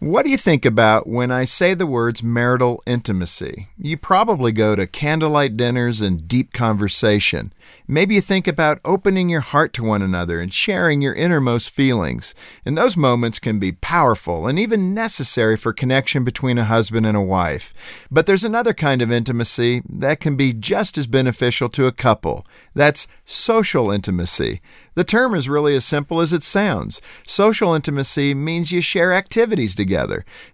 What do you think about when I say the words marital intimacy? You probably go to candlelight dinners and deep conversation. Maybe you think about opening your heart to one another and sharing your innermost feelings. And those moments can be powerful and even necessary for connection between a husband and a wife. But there's another kind of intimacy that can be just as beneficial to a couple. That's social intimacy. The term is really as simple as it sounds. Social intimacy means you share activities together.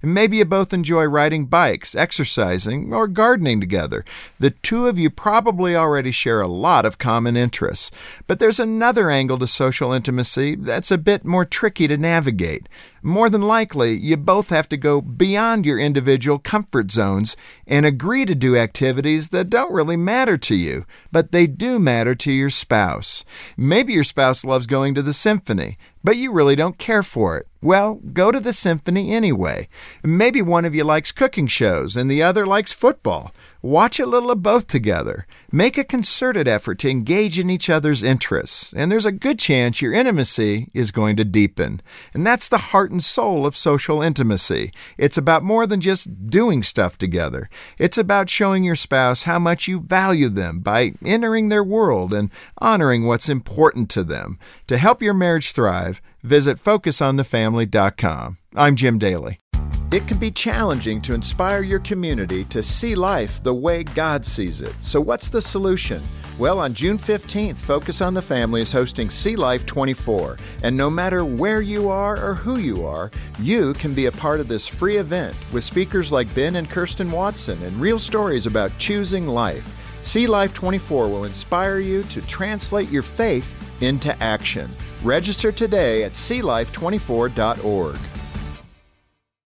And maybe you both enjoy riding bikes, exercising, or gardening together. The two of you probably already share a lot of common interests. But there's another angle to social intimacy that's a bit more tricky to navigate. More than likely, you both have to go beyond your individual comfort zones and agree to do activities that don't really matter to you, but they do matter to your spouse. Maybe your spouse loves going to the symphony, but you really don't care for it. Well, go to the symphony anyway. Maybe one of you likes cooking shows and the other likes football. Watch a little of both together. Make a concerted effort to engage in each other's interests, and there's a good chance your intimacy is going to deepen. And that's the heart and soul of social intimacy. It's about more than just doing stuff together, it's about showing your spouse how much you value them by entering their world and honoring what's important to them. To help your marriage thrive, visit FocusOnTheFamily.com. I'm Jim Daly. It can be challenging to inspire your community to see life the way God sees it. So, what's the solution? Well, on June 15th, Focus on the Family is hosting See Life 24. And no matter where you are or who you are, you can be a part of this free event with speakers like Ben and Kirsten Watson and real stories about choosing life. See Life 24 will inspire you to translate your faith into action. Register today at seelife24.org.